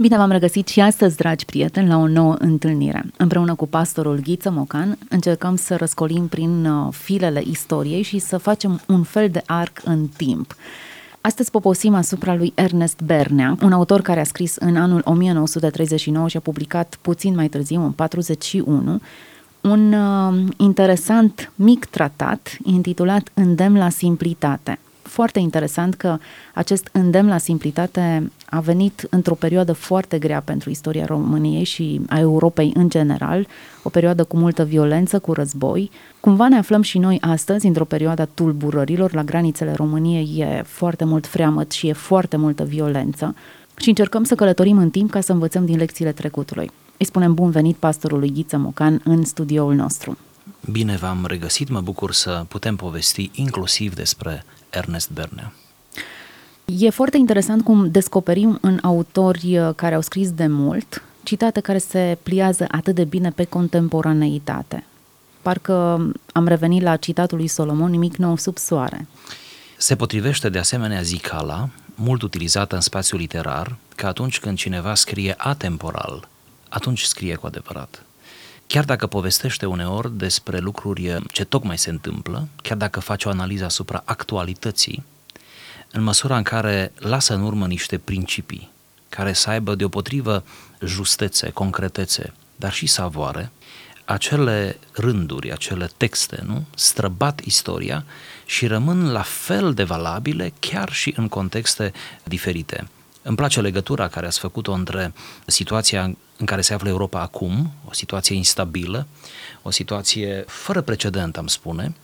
Bine v-am regăsit și astăzi, dragi prieteni, la o nouă întâlnire. Împreună cu pastorul Ghiță Mocan încercăm să răscolim prin uh, filele istoriei și să facem un fel de arc în timp. Astăzi poposim asupra lui Ernest Bernea, un autor care a scris în anul 1939 și a publicat puțin mai târziu, în 41, un uh, interesant mic tratat intitulat Îndemn la simplitate – foarte interesant că acest îndemn la simplitate a venit într-o perioadă foarte grea pentru istoria României și a Europei în general, o perioadă cu multă violență, cu război. Cumva ne aflăm și noi astăzi într-o perioadă a tulburărilor, la granițele României e foarte mult freamăt și e foarte multă violență și încercăm să călătorim în timp ca să învățăm din lecțiile trecutului. Îi spunem bun venit pastorului Ghiță Mocan în studioul nostru. Bine v-am regăsit, mă bucur să putem povesti inclusiv despre Ernest Bernea. E foarte interesant cum descoperim în autori uh, care au scris de mult citate care se pliază atât de bine pe contemporaneitate. Parcă am revenit la citatul lui Solomon, nimic nou sub soare. Se potrivește de asemenea zicala, mult utilizată în spațiul literar, că atunci când cineva scrie atemporal, atunci scrie cu adevărat. Chiar dacă povestește uneori despre lucruri ce tocmai se întâmplă, chiar dacă face o analiză asupra actualității, în măsura în care lasă în urmă niște principii care să aibă deopotrivă justețe, concretețe, dar și savoare, acele rânduri, acele texte, nu? străbat istoria și rămân la fel de valabile chiar și în contexte diferite. Îmi place legătura care ați făcut-o între situația în care se află Europa acum, o situație instabilă, o situație fără precedent, am spune,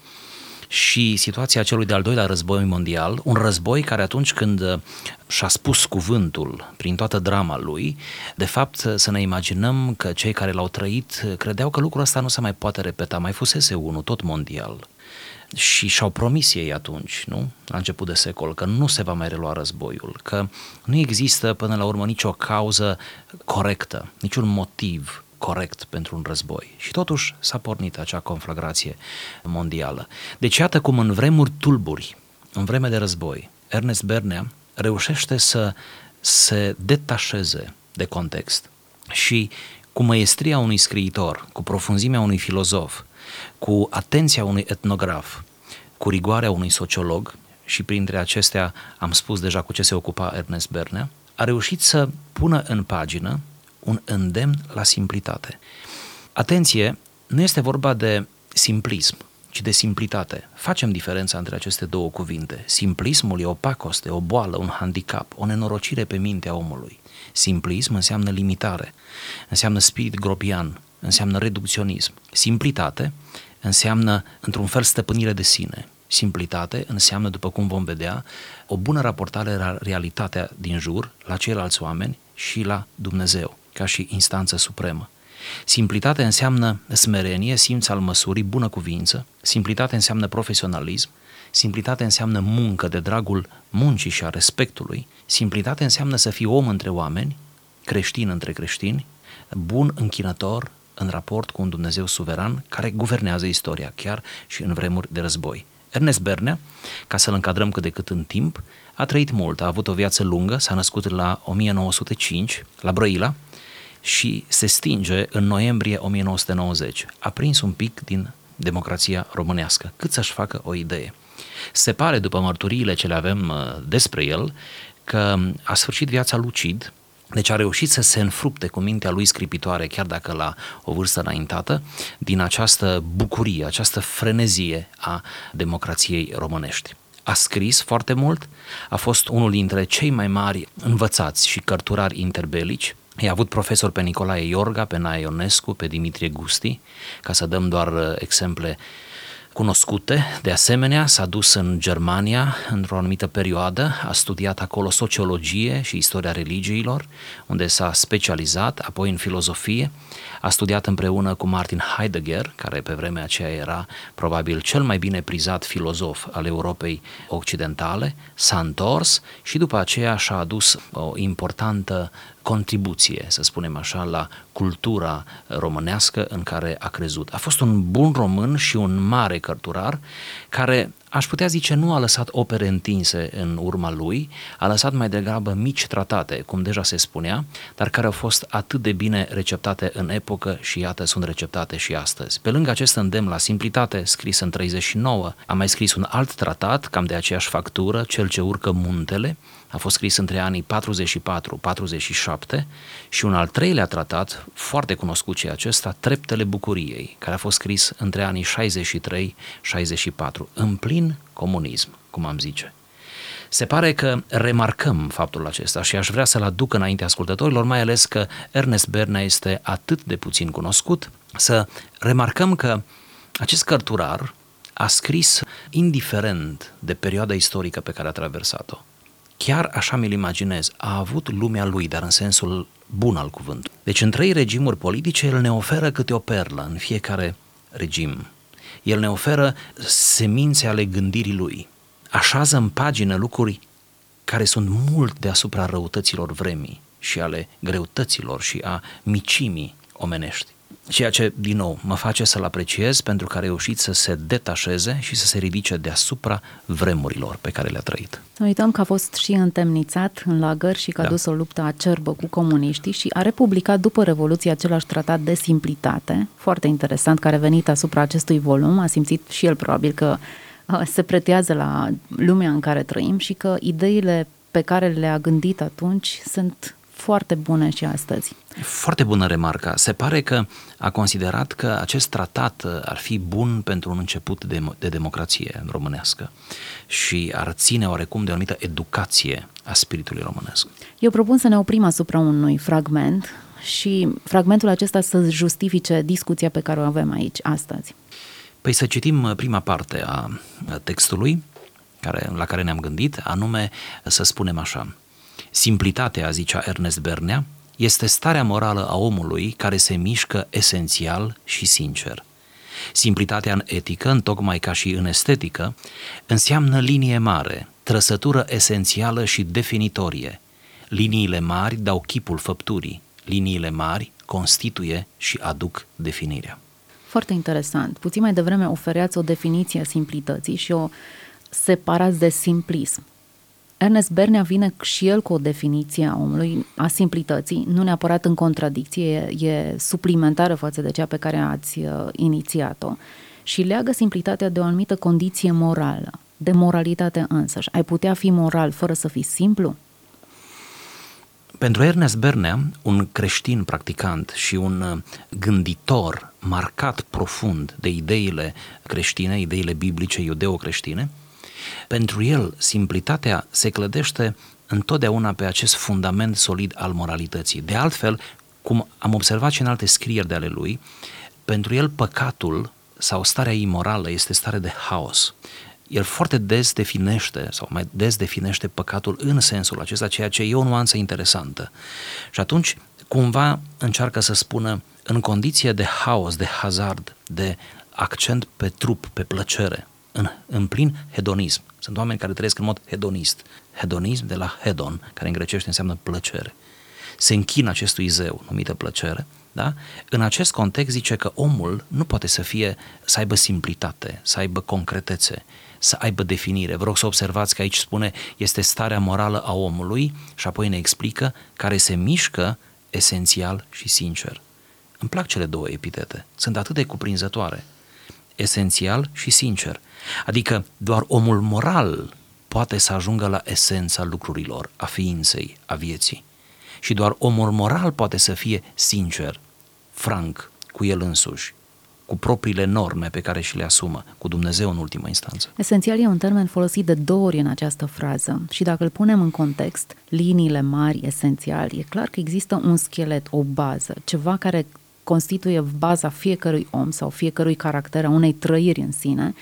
și situația celui de-al doilea război mondial, un război care atunci când și-a spus cuvântul prin toată drama lui, de fapt să ne imaginăm că cei care l-au trăit credeau că lucrul ăsta nu se mai poate repeta, mai fusese unul tot mondial și și-au promis ei atunci, nu? La început de secol, că nu se va mai relua războiul, că nu există până la urmă nicio cauză corectă, niciun motiv corect pentru un război. Și totuși s-a pornit acea conflagrație mondială. Deci iată cum în vremuri tulburi, în vreme de război, Ernest Bernea reușește să se detașeze de context și cu măestria unui scriitor, cu profunzimea unui filozof, cu atenția unui etnograf, cu rigoarea unui sociolog, și printre acestea am spus deja cu ce se ocupa Ernest Bernea, a reușit să pună în pagină un îndemn la simplitate. Atenție, nu este vorba de simplism, ci de simplitate. Facem diferența între aceste două cuvinte. Simplismul e o pacoste, o boală, un handicap, o nenorocire pe mintea omului. Simplism înseamnă limitare, înseamnă spirit grobian, înseamnă reducționism. Simplitate înseamnă, într-un fel, stăpânire de sine. Simplitate înseamnă, după cum vom vedea, o bună raportare la realitatea din jur, la ceilalți oameni și la Dumnezeu, ca și instanță supremă. Simplitate înseamnă smerenie, simț al măsurii, bună cuvință. Simplitate înseamnă profesionalism. Simplitate înseamnă muncă de dragul muncii și a respectului. Simplitate înseamnă să fii om între oameni, creștin între creștini, bun închinător, în raport cu un Dumnezeu suveran care guvernează istoria, chiar și în vremuri de război. Ernest Bernea, ca să-l încadrăm cât de cât în timp, a trăit mult, a avut o viață lungă, s-a născut la 1905, la Brăila, și se stinge în noiembrie 1990. A prins un pic din democrația românească, cât să-și facă o idee. Se pare, după mărturiile ce le avem uh, despre el, că a sfârșit viața lucid, deci a reușit să se înfrupte cu mintea lui scripitoare, chiar dacă la o vârstă înaintată, din această bucurie, această frenezie a democrației românești. A scris foarte mult, a fost unul dintre cei mai mari învățați și cărturari interbelici, I-a avut profesor pe Nicolae Iorga, pe Nae Ionescu, pe Dimitrie Gusti, ca să dăm doar uh, exemple cunoscute. De asemenea, s-a dus în Germania într-o anumită perioadă, a studiat acolo sociologie și istoria religiilor, unde s-a specializat, apoi în filozofie, a studiat împreună cu Martin Heidegger, care pe vremea aceea era probabil cel mai bine prizat filozof al Europei Occidentale, s-a întors și după aceea și-a adus o importantă contribuție, să spunem așa, la cultura românească în care a crezut. A fost un bun român și un mare cărturar care aș putea zice, nu a lăsat opere întinse în urma lui, a lăsat mai degrabă mici tratate, cum deja se spunea, dar care au fost atât de bine receptate în epocă și iată sunt receptate și astăzi. Pe lângă acest îndemn la simplitate, scris în 39, a mai scris un alt tratat, cam de aceeași factură, cel ce urcă muntele, a fost scris între anii 44-47 și un al treilea tratat, foarte cunoscut și acesta, Treptele Bucuriei, care a fost scris între anii 63-64, în plin comunism, cum am zice. Se pare că remarcăm faptul acesta și aș vrea să-l aduc înainte ascultătorilor, mai ales că Ernest Bernea este atât de puțin cunoscut, să remarcăm că acest cărturar a scris indiferent de perioada istorică pe care a traversat-o. Chiar așa mi-l imaginez, a avut lumea lui, dar în sensul bun al cuvântului. Deci în trei regimuri politice el ne oferă câte o perlă în fiecare regim. El ne oferă semințe ale gândirii lui. Așează în pagină lucruri care sunt mult deasupra răutăților vremii și ale greutăților și a micimii omenești. Ceea ce, din nou, mă face să-l apreciez pentru că a reușit să se detașeze și să se ridice deasupra vremurilor pe care le-a trăit. Să uităm că a fost și întemnițat în lagăr și că a da. dus o luptă acerbă cu comuniștii și a republicat după Revoluție același tratat de simplitate, foarte interesant, care a venit asupra acestui volum, a simțit și el probabil că uh, se pretează la lumea în care trăim și că ideile pe care le-a gândit atunci sunt foarte bune și astăzi. Foarte bună remarca. Se pare că a considerat că acest tratat ar fi bun pentru un început de, de democrație românească și ar ține oarecum de o anumită educație a spiritului românesc. Eu propun să ne oprim asupra unui fragment și fragmentul acesta să justifice discuția pe care o avem aici astăzi. Păi să citim prima parte a textului care, la care ne-am gândit, anume să spunem așa. Simplitatea, zicea Ernest Bernea, este starea morală a omului care se mișcă esențial și sincer. Simplitatea în etică, în tocmai ca și în estetică, înseamnă linie mare, trăsătură esențială și definitorie. Liniile mari dau chipul făpturii, liniile mari constituie și aduc definirea. Foarte interesant. Puțin mai devreme ofereați o definiție a simplității și o separați de simplism. Ernest Bernea vine și el cu o definiție a omului, a simplității, nu neapărat în contradicție, e, e suplimentară față de cea pe care ați uh, inițiat-o și leagă simplitatea de o anumită condiție morală, de moralitate însăși. Ai putea fi moral fără să fii simplu? Pentru Ernest Bernea, un creștin practicant și un uh, gânditor marcat profund de ideile creștine, ideile biblice, iudeo-creștine, pentru el, simplitatea se clădește întotdeauna pe acest fundament solid al moralității. De altfel, cum am observat și în alte scrieri de ale lui, pentru el păcatul sau starea imorală este stare de haos. El foarte des definește, sau mai des definește păcatul în sensul acesta, ceea ce e o nuanță interesantă. Și atunci, cumva încearcă să spună, în condiție de haos, de hazard, de accent pe trup, pe plăcere, în, în plin hedonism. Sunt oameni care trăiesc în mod hedonist. Hedonism de la hedon, care în grecește înseamnă plăcere. Se închină acestui zeu numită plăcere, da? În acest context zice că omul nu poate să fie, să aibă simplitate, să aibă concretețe, să aibă definire. Vă rog să observați că aici spune este starea morală a omului și apoi ne explică care se mișcă esențial și sincer. Îmi plac cele două epitete, sunt atât de cuprinzătoare. Esențial și sincer. Adică doar omul moral poate să ajungă la esența lucrurilor, a ființei, a vieții. Și doar omul moral poate să fie sincer, franc cu el însuși, cu propriile norme pe care și le asumă, cu Dumnezeu în ultimă instanță. Esențial e un termen folosit de două ori în această frază și dacă îl punem în context, liniile mari, esențial, e clar că există un schelet, o bază, ceva care constituie baza fiecărui om sau fiecărui caracter a unei trăiri în sine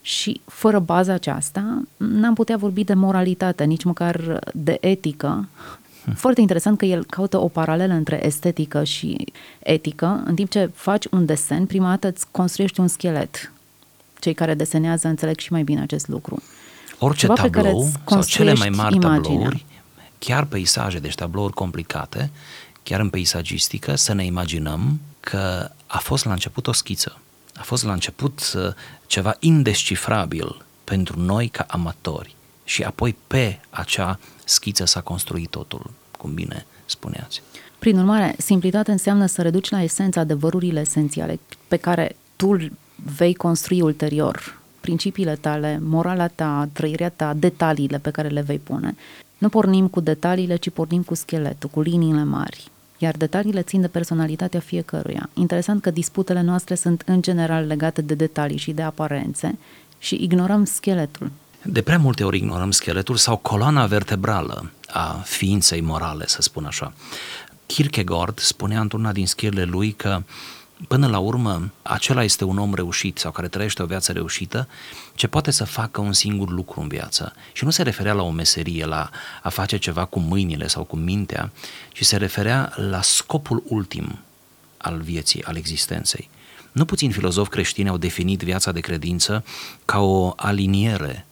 și fără baza aceasta n-am putea vorbi de moralitate, nici măcar de etică. Foarte interesant că el caută o paralelă între estetică și etică, în timp ce faci un desen, prima dată îți construiești un schelet. Cei care desenează înțeleg și mai bine acest lucru. Orice Ceva tablou sau cele mai mari imaginea. tablouri, chiar peisaje, deci tablouri complicate, chiar în peisagistică, să ne imaginăm că a fost la început o schiță a fost la început uh, ceva indescifrabil pentru noi ca amatori și apoi pe acea schiță s-a construit totul, cum bine spuneați. Prin urmare, simplitate înseamnă să reduci la esență adevărurile esențiale pe care tu vei construi ulterior principiile tale, morala ta, trăirea ta, detaliile pe care le vei pune. Nu pornim cu detaliile, ci pornim cu scheletul, cu liniile mari. Iar detaliile țin de personalitatea fiecăruia. Interesant că disputele noastre sunt în general legate de detalii și de aparențe și ignorăm scheletul. De prea multe ori ignorăm scheletul sau coloana vertebrală a ființei morale, să spun așa. Kierkegaard spunea într-una din schirile lui că până la urmă acela este un om reușit sau care trăiește o viață reușită ce poate să facă un singur lucru în viață. Și nu se referea la o meserie, la a face ceva cu mâinile sau cu mintea, ci se referea la scopul ultim al vieții, al existenței. Nu puțin filozofi creștini au definit viața de credință ca o aliniere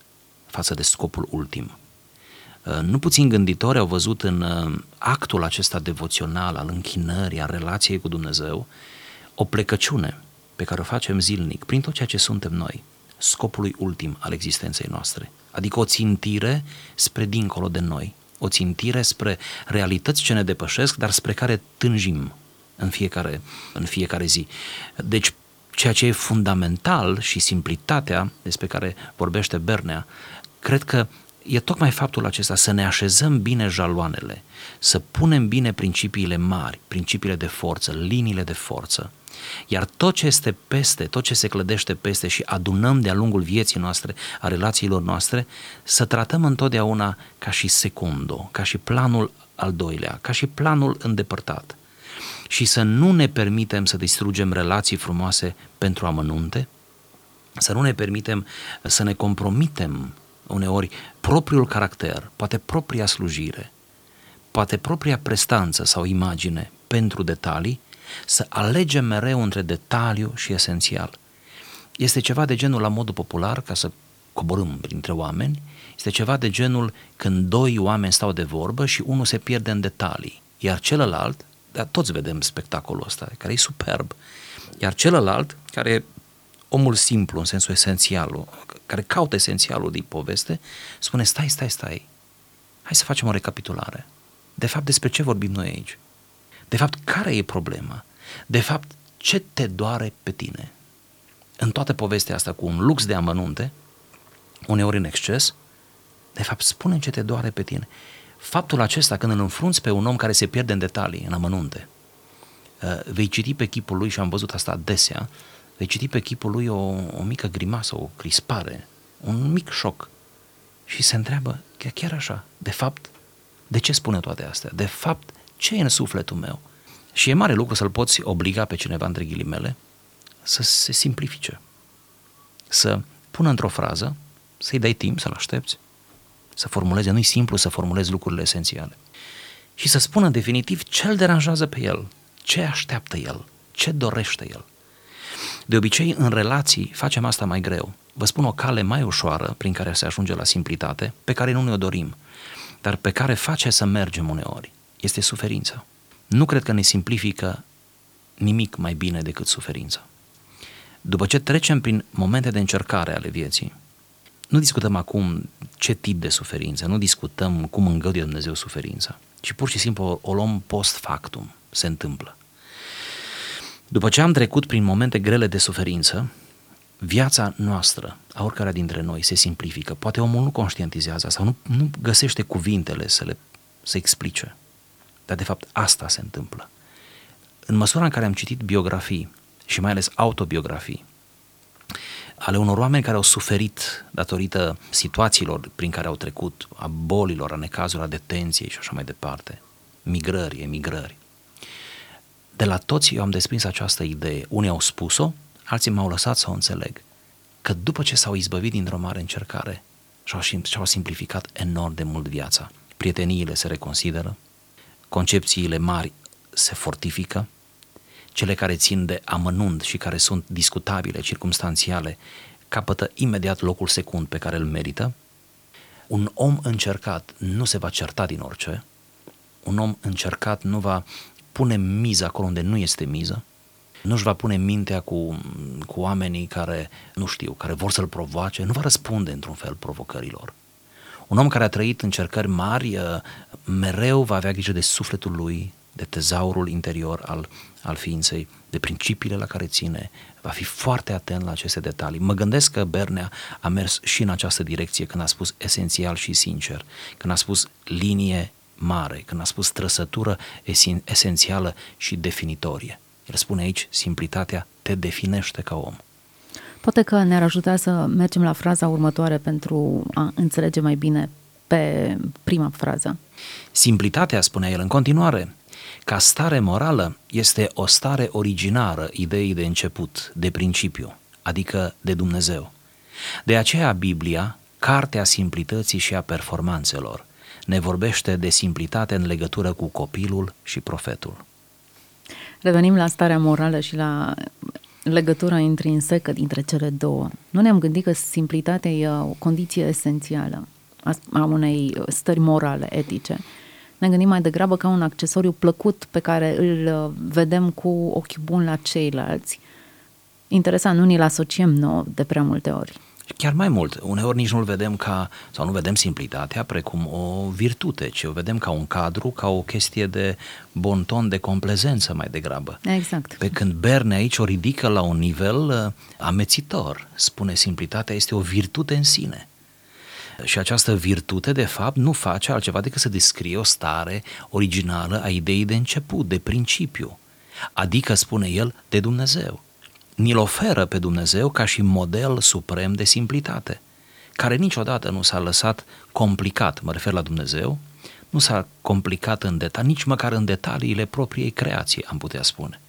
față de scopul ultim. Uh, nu puțin gânditori au văzut în uh, actul acesta devoțional al închinării, al relației cu Dumnezeu, o plecăciune pe care o facem zilnic prin tot ceea ce suntem noi, scopului ultim al existenței noastre, adică o țintire spre dincolo de noi, o țintire spre realități ce ne depășesc, dar spre care tânjim în fiecare, în fiecare zi. Deci, ceea ce e fundamental și simplitatea despre care vorbește Bernea, cred că e tocmai faptul acesta, să ne așezăm bine jaloanele, să punem bine principiile mari, principiile de forță, liniile de forță, iar tot ce este peste, tot ce se clădește peste și adunăm de-a lungul vieții noastre, a relațiilor noastre, să tratăm întotdeauna ca și secundo, ca și planul al doilea, ca și planul îndepărtat. Și să nu ne permitem să distrugem relații frumoase pentru amănunte, să nu ne permitem să ne compromitem uneori propriul caracter, poate propria slujire, poate propria prestanță sau imagine pentru detalii, să alegem mereu între detaliu și esențial. Este ceva de genul la modul popular, ca să coborâm printre oameni, este ceva de genul când doi oameni stau de vorbă și unul se pierde în detalii, iar celălalt, dar toți vedem spectacolul ăsta, care e superb, iar celălalt, care e omul simplu în sensul esențial, care caută esențialul din poveste, spune stai, stai, stai, hai să facem o recapitulare. De fapt, despre ce vorbim noi aici? De fapt, care e problema? De fapt, ce te doare pe tine? În toată povestea asta, cu un lux de amănunte, uneori în exces, de fapt, spune ce te doare pe tine. Faptul acesta, când îl înfrunți pe un om care se pierde în detalii, în amănunte, uh, vei citi pe chipul lui, și am văzut asta adesea, vei citi pe chipul lui o, o mică grimasă, o crispare, un mic șoc. Și se întreabă, chiar, chiar așa, de fapt, de ce spune toate astea? De fapt, ce e în sufletul meu? Și e mare lucru să-l poți obliga pe cineva, între ghilimele, să se simplifice. Să pună într-o frază, să-i dai timp, să-l aștepți, să formuleze, nu-i simplu să formulezi lucrurile esențiale. Și să spună definitiv ce îl deranjează pe el, ce așteaptă el, ce dorește el. De obicei, în relații, facem asta mai greu. Vă spun o cale mai ușoară prin care se ajunge la simplitate, pe care nu ne-o dorim, dar pe care face să mergem uneori. Este suferința. Nu cred că ne simplifică nimic mai bine decât suferința. După ce trecem prin momente de încercare ale vieții, nu discutăm acum ce tip de suferință, nu discutăm cum îngăduie Dumnezeu suferința, ci pur și simplu o luăm post factum, se întâmplă. După ce am trecut prin momente grele de suferință, viața noastră, a oricare dintre noi, se simplifică. Poate omul nu conștientizează sau nu, nu găsește cuvintele să le să explice. Dar de fapt asta se întâmplă. În măsura în care am citit biografii și mai ales autobiografii ale unor oameni care au suferit datorită situațiilor prin care au trecut, a bolilor, a necazurilor, a detenției și așa mai departe, migrări, emigrări. De la toți eu am desprins această idee. Unii au spus-o, alții m-au lăsat să o înțeleg. Că după ce s-au izbăvit dintr-o mare încercare și-au, și-au simplificat enorm de mult viața, prieteniile se reconsideră, concepțiile mari se fortifică, cele care țin de amănunt și care sunt discutabile, circumstanțiale, capătă imediat locul secund pe care îl merită. Un om încercat nu se va certa din orice, un om încercat nu va pune miza acolo unde nu este miză, nu-și va pune mintea cu, cu oamenii care, nu știu, care vor să-l provoace, nu va răspunde într-un fel provocărilor. Un om care a trăit încercări mari uh, mereu va avea grijă de sufletul lui, de tezaurul interior al, al ființei, de principiile la care ține, va fi foarte atent la aceste detalii. Mă gândesc că Bernea a mers și în această direcție când a spus esențial și sincer, când a spus linie mare, când a spus trăsătură esențială și definitorie. El spune aici, simplitatea te definește ca om. Poate că ne-ar ajuta să mergem la fraza următoare pentru a înțelege mai bine pe prima frază. Simplitatea, spune el în continuare, ca stare morală este o stare originară ideii de început, de principiu, adică de Dumnezeu. De aceea Biblia, cartea simplității și a performanțelor, ne vorbește de simplitate în legătură cu copilul și profetul. Revenim la starea morală și la legătura intrinsecă dintre cele două. Nu ne-am gândit că simplitatea e o condiție esențială a unei stări morale, etice. Ne gândim mai degrabă ca un accesoriu plăcut pe care îl uh, vedem cu ochi buni la ceilalți. Interesant, nu ni-l asociem nouă de prea multe ori. Chiar mai mult, uneori nici nu-l vedem ca, sau nu vedem simplitatea precum o virtute, ci o vedem ca un cadru, ca o chestie de bonton, de complezență mai degrabă. Exact. Pe când Berne aici o ridică la un nivel uh, amețitor. Spune simplitatea este o virtute în sine. Și această virtute, de fapt, nu face altceva decât să descrie o stare originală a ideii de început, de principiu. Adică, spune el, de Dumnezeu ni-l oferă pe Dumnezeu ca și model suprem de simplitate, care niciodată nu s-a lăsat complicat, mă refer la Dumnezeu, nu s-a complicat în detalii, nici măcar în detaliile propriei creații, am putea spune.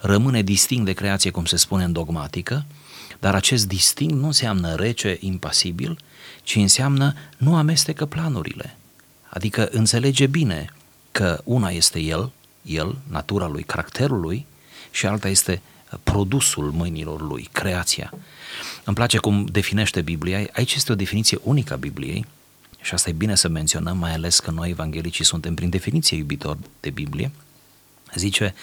Rămâne distinct de creație, cum se spune în dogmatică, dar acest distinct nu înseamnă rece, impasibil, ci înseamnă nu amestecă planurile. Adică înțelege bine că una este el, el, natura lui, caracterul lui, și alta este produsul mâinilor lui, creația. Îmi place cum definește Biblia. Aici este o definiție unică a Bibliei și asta e bine să menționăm, mai ales că noi evanghelicii suntem prin definiție iubitori de Biblie. Zice,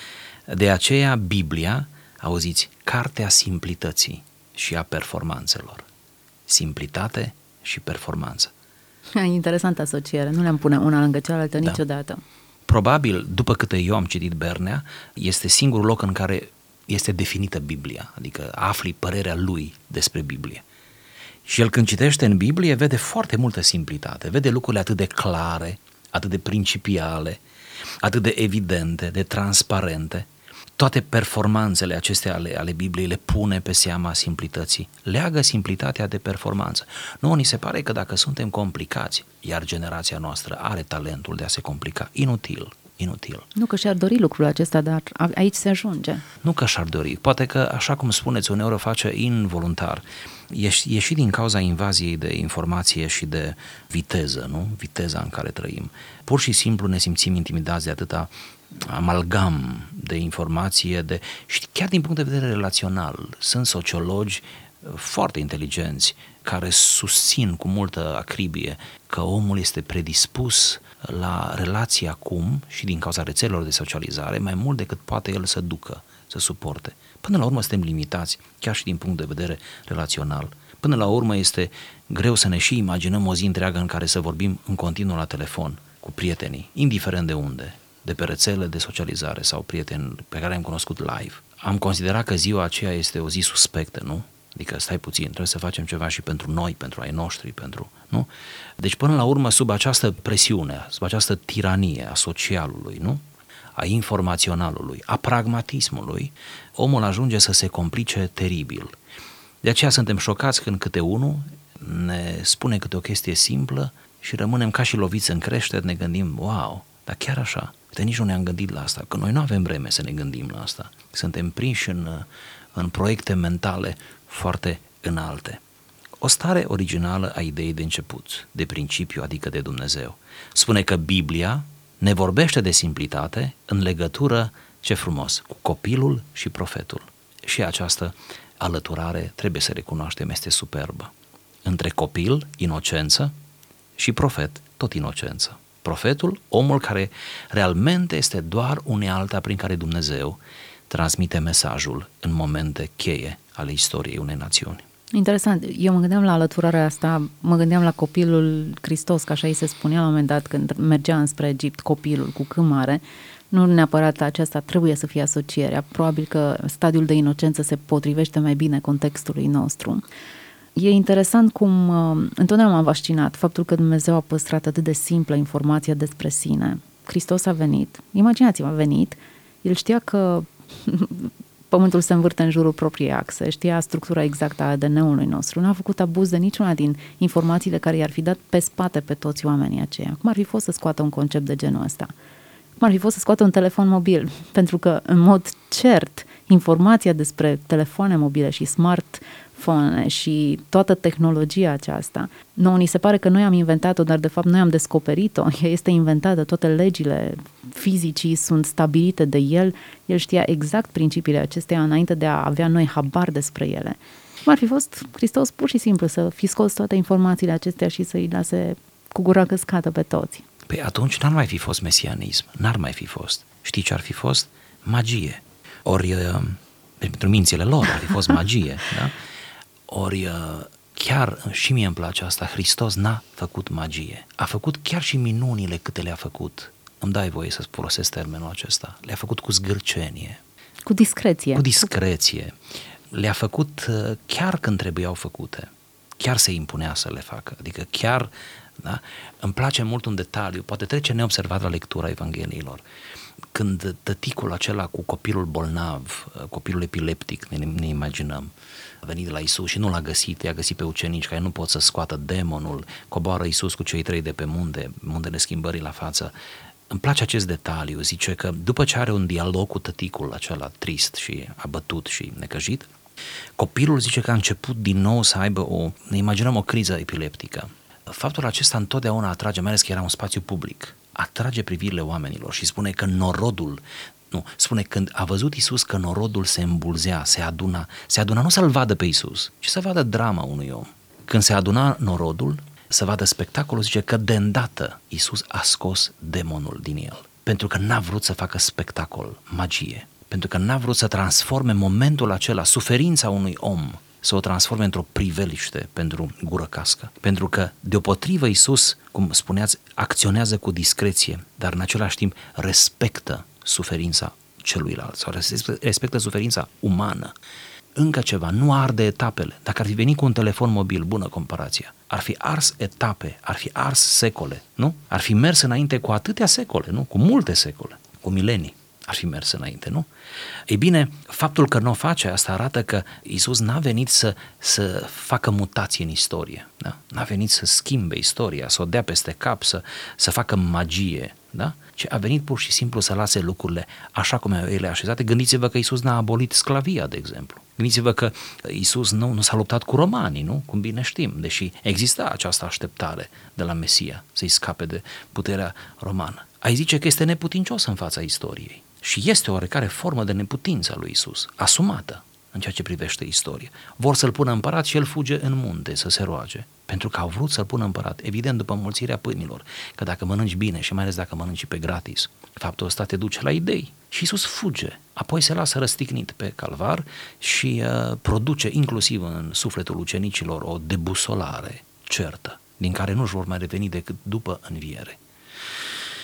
de aceea Biblia, auziți, cartea simplității și a performanțelor. Simplitate și performanță. Interesantă asociere, nu le-am pune una lângă cealaltă da. niciodată. Probabil, după câte eu am citit Bernea, este singurul loc în care este definită Biblia, adică afli părerea lui despre Biblie. Și el când citește în Biblie vede foarte multă simplitate, vede lucrurile atât de clare, atât de principiale, atât de evidente, de transparente. Toate performanțele acestea ale, ale Bibliei le pune pe seama simplității. Leagă simplitatea de performanță. Nu, ni se pare că dacă suntem complicați, iar generația noastră are talentul de a se complica, inutil, inutil. Nu că și-ar dori lucrul acesta, dar aici se ajunge. Nu că și-ar dori, poate că, așa cum spuneți, uneori o face involuntar. E, e și din cauza invaziei de informație și de viteză, nu? Viteza în care trăim. Pur și simplu ne simțim intimidați de atâta amalgam de informație de, și chiar din punct de vedere relațional. Sunt sociologi foarte inteligenți care susțin cu multă acribie că omul este predispus la relații acum și din cauza rețelelor de socializare mai mult decât poate el să ducă, să suporte. Până la urmă suntem limitați, chiar și din punct de vedere relațional. Până la urmă este greu să ne și imaginăm o zi întreagă în care să vorbim în continuu la telefon cu prietenii, indiferent de unde, de pe rețele de socializare sau prieteni pe care am cunoscut live. Am considerat că ziua aceea este o zi suspectă, nu? Adică stai puțin, trebuie să facem ceva și pentru noi, pentru ai noștri, pentru... Nu? Deci până la urmă, sub această presiune, sub această tiranie a socialului, nu? a informaționalului, a pragmatismului, omul ajunge să se complice teribil. De aceea suntem șocați când câte unul ne spune câte o chestie simplă și rămânem ca și loviți în creștere, ne gândim, wow, dar chiar așa, Uite, nici nu ne-am gândit la asta, că noi nu avem vreme să ne gândim la asta. Suntem prinși în, în proiecte mentale foarte înalte. O stare originală a ideii de început, de principiu, adică de Dumnezeu. Spune că Biblia ne vorbește de simplitate în legătură, ce frumos, cu copilul și profetul. Și această alăturare, trebuie să recunoaștem, este superbă. Între copil, inocență, și profet, tot inocență. Profetul, omul care realmente este doar unealta prin care Dumnezeu transmite mesajul în momente cheie ale istoriei unei națiuni. Interesant. Eu mă gândeam la alăturarea asta, mă gândeam la copilul Hristos, că așa îi se spunea la un moment dat când mergea înspre Egipt copilul cu câmare. Nu neapărat aceasta trebuie să fie asocierea. Probabil că stadiul de inocență se potrivește mai bine contextului nostru. E interesant cum uh, întotdeauna m-a fascinat faptul că Dumnezeu a păstrat atât de simplă informația despre sine. Hristos a venit, imaginați-vă, a venit, el știa că Pământul se învârte în jurul propriei axe, știa structura exactă a ADN-ului nostru, nu a făcut abuz de niciuna din informațiile care i-ar fi dat pe spate pe toți oamenii aceia. Cum ar fi fost să scoată un concept de genul ăsta? Cum ar fi fost să scoată un telefon mobil? Pentru că, în mod cert, informația despre telefoane mobile și smart smartphone și toată tehnologia aceasta. Noi ni se pare că noi am inventat-o, dar de fapt noi am descoperit-o. Ea este inventată, toate legile fizicii sunt stabilite de el. El știa exact principiile acestea înainte de a avea noi habar despre ele. Cum ar fi fost Hristos pur și simplu să fi scos toate informațiile acestea și să-i lase cu gura căscată pe toți? Păi atunci n-ar mai fi fost mesianism, n-ar mai fi fost. Știi ce ar fi fost? Magie. Ori uh, pentru mințile lor ar fi fost magie, da? Ori uh, chiar și mie îmi place asta, Hristos n-a făcut magie. A făcut chiar și minunile câte le-a făcut. Îmi dai voie să folosesc termenul acesta. Le-a făcut cu zgârcenie. Cu discreție. Cu discreție. Le-a făcut uh, chiar când trebuiau făcute. Chiar se impunea să le facă. Adică chiar, da? Îmi place mult un detaliu, poate trece neobservat la lectura Evangheliilor. Când tăticul acela cu copilul bolnav, uh, copilul epileptic, ne, ne imaginăm, a venit la Isus și nu l-a găsit, i-a găsit pe ucenici care nu pot să scoată demonul, coboară Isus cu cei trei de pe munte, muntele schimbării la față. Îmi place acest detaliu, zice că după ce are un dialog cu tăticul acela trist și abătut și necăjit, copilul zice că a început din nou să aibă o, ne imaginăm o criză epileptică. Faptul acesta întotdeauna atrage, mai ales că era un spațiu public, atrage privirile oamenilor și spune că norodul nu, spune când a văzut Isus că norodul se îmbulzea, se aduna, se aduna nu să-l vadă pe Isus, ci să vadă drama unui om. Când se aduna norodul, să vadă spectacolul, zice că de îndată Isus a scos demonul din el. Pentru că n-a vrut să facă spectacol, magie. Pentru că n-a vrut să transforme momentul acela, suferința unui om, să o transforme într-o priveliște pentru gură cască. Pentru că, deopotrivă, Isus, cum spuneați, acționează cu discreție, dar în același timp respectă suferința celuilalt sau respectă suferința umană. Încă ceva, nu arde etapele. Dacă ar fi venit cu un telefon mobil, bună comparația, ar fi ars etape, ar fi ars secole, nu? Ar fi mers înainte cu atâtea secole, nu? Cu multe secole, cu milenii ar fi mers înainte, nu? Ei bine, faptul că nu o face, asta arată că Isus n-a venit să, să facă mutații în istorie, da? N-a venit să schimbe istoria, să o dea peste cap, să, să facă magie, da? ci a venit pur și simplu să lase lucrurile așa cum ele așezate. Gândiți-vă că Isus n-a abolit sclavia, de exemplu. Gândiți-vă că Isus nu, nu s-a luptat cu romanii, nu? Cum bine știm, deși exista această așteptare de la Mesia să-i scape de puterea romană. Ai zice că este neputincios în fața istoriei. Și este o oarecare formă de neputință a lui Isus, asumată în ceea ce privește istoria. Vor să-l pună împărat și el fuge în munte să se roage. Pentru că au vrut să-l pună împărat, evident după mulțirea pâinilor, că dacă mănânci bine și mai ales dacă mănânci pe gratis, faptul ăsta te duce la idei. Și Isus fuge, apoi se lasă răstignit pe calvar și uh, produce inclusiv în sufletul ucenicilor o debusolare certă, din care nu-și vor mai reveni decât după înviere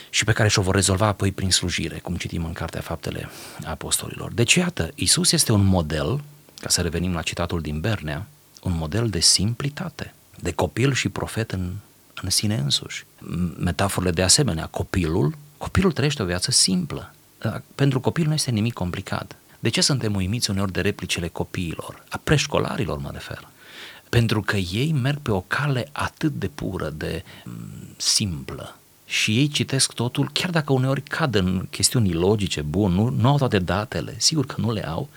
și pe care și-o vor rezolva apoi prin slujire, cum citim în Cartea Faptele Apostolilor. Deci, iată, Isus este un model, ca să revenim la citatul din Bernea, un model de simplitate, de copil și profet în, în sine însuși. Metaforele de asemenea, copilul, copilul trăiește o viață simplă. Pentru copil nu este nimic complicat. De ce suntem uimiți uneori de replicile copiilor? A preșcolarilor mă refer. Pentru că ei merg pe o cale atât de pură, de simplă, și ei citesc totul, chiar dacă uneori cad în chestiuni logice, bun, nu, nu au toate datele, sigur că nu le au,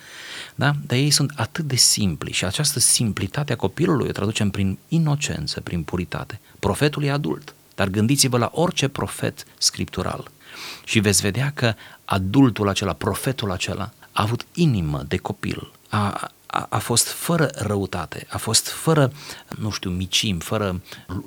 da? dar ei sunt atât de simpli și această simplitate a copilului o traducem prin inocență, prin puritate. Profetul e adult, dar gândiți-vă la orice profet scriptural și veți vedea că adultul acela, profetul acela, a avut inimă de copil, a, a, a fost fără răutate, a fost fără, nu știu, micim, fără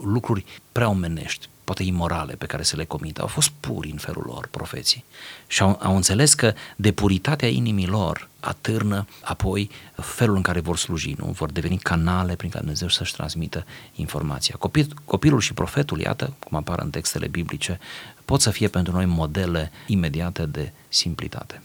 lucruri prea omenești, poate imorale pe care se le comită. Au fost puri în felul lor, profeții. Și au, au înțeles că de puritatea inimilor atârnă apoi felul în care vor sluji, nu? Vor deveni canale prin care Dumnezeu să-și transmită informația. Copil, copilul și profetul, iată, cum apar în textele biblice, pot să fie pentru noi modele imediate de simplitate.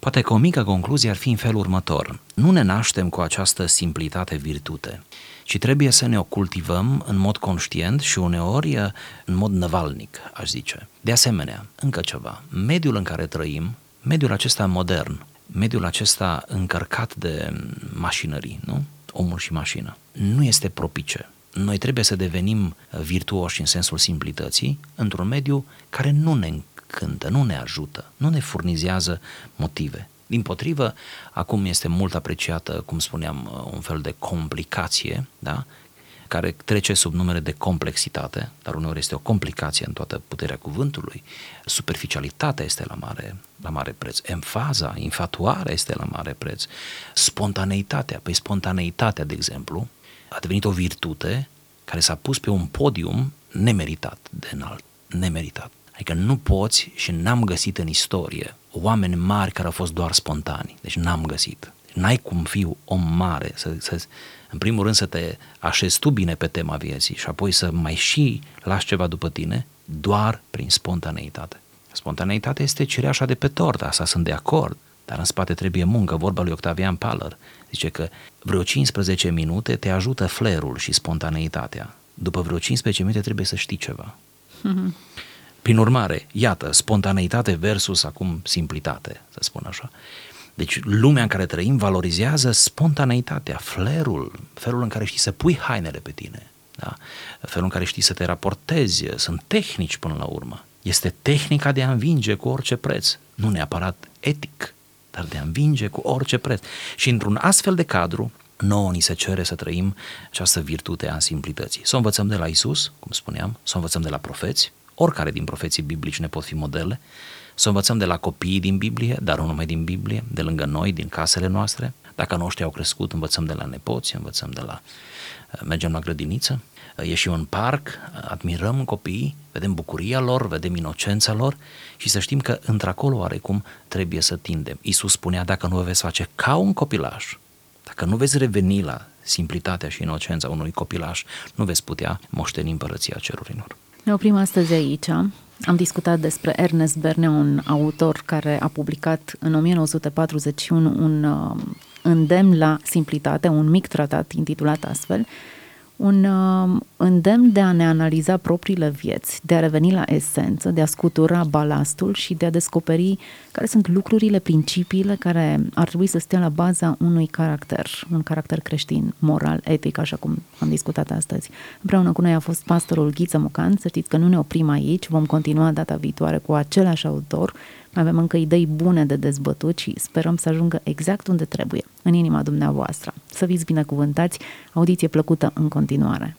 Poate că o mică concluzie ar fi în felul următor. Nu ne naștem cu această simplitate virtute, ci trebuie să ne o cultivăm în mod conștient și uneori în mod năvalnic, aș zice. De asemenea, încă ceva, mediul în care trăim, mediul acesta modern, mediul acesta încărcat de mașinării, nu? Omul și mașina, nu este propice. Noi trebuie să devenim virtuoși în sensul simplității într-un mediu care nu ne încântă, nu ne ajută, nu ne furnizează motive. Din potrivă, acum este mult apreciată, cum spuneam, un fel de complicație, da? care trece sub numere de complexitate, dar uneori este o complicație în toată puterea cuvântului. Superficialitatea este la mare, la mare preț. Emfaza, infatuarea este la mare preț. Spontaneitatea, păi spontaneitatea, de exemplu, a devenit o virtute care s-a pus pe un podium nemeritat de înalt, nemeritat. Adică nu poți și n-am găsit în istorie oameni mari care au fost doar spontani. Deci n-am găsit. N-ai cum fi om mare, să, să, în primul rând să te așezi tu bine pe tema vieții și apoi să mai și lași ceva după tine doar prin spontaneitate. Spontaneitatea este cireașa de pe tort, asta sunt de acord, dar în spate trebuie muncă, vorba lui Octavian Paller. Zice că vreo 15 minute te ajută flerul și spontaneitatea. După vreo 15 minute trebuie să știi ceva. Mm-hmm. Prin urmare, iată, spontaneitate versus acum simplitate, să spun așa. Deci lumea în care trăim valorizează spontaneitatea, flerul, felul în care știi să pui hainele pe tine, da? felul în care știi să te raportezi, sunt tehnici până la urmă. Este tehnica de a învinge cu orice preț, nu neapărat etic, dar de a învinge cu orice preț. Și într-un astfel de cadru, nouă ni se cere să trăim această virtute a simplității. Să o învățăm de la Isus, cum spuneam, să o învățăm de la profeți, oricare din profeții biblici ne pot fi modele, să învățăm de la copiii din Biblie, dar nu numai din Biblie, de lângă noi, din casele noastre. Dacă noștri au crescut, învățăm de la nepoți, învățăm de la... Uh, mergem la grădiniță, uh, ieșim în parc, uh, admirăm copiii, vedem bucuria lor, vedem inocența lor și să știm că într-acolo oarecum trebuie să tindem. Iisus spunea, dacă nu vă veți face ca un copilaș, dacă nu veți reveni la simplitatea și inocența unui copilaș, nu veți putea moșteni împărăția cerurilor. Ne oprim astăzi aici. Am discutat despre Ernest Berne, un autor care a publicat în 1941 un uh, îndemn la simplitate, un mic tratat intitulat astfel, un uh, îndemn de a ne analiza propriile vieți, de a reveni la esență, de a scutura balastul și de a descoperi care sunt lucrurile, principiile care ar trebui să stea la baza unui caracter, un caracter creștin, moral, etic, așa cum am discutat astăzi. Împreună cu noi a fost pastorul Ghiță Mucan, să știți că nu ne oprim aici, vom continua data viitoare cu același autor, mai avem încă idei bune de dezbătut și sperăm să ajungă exact unde trebuie, în inima dumneavoastră. Să fiți binecuvântați, audiție plăcută în continuare.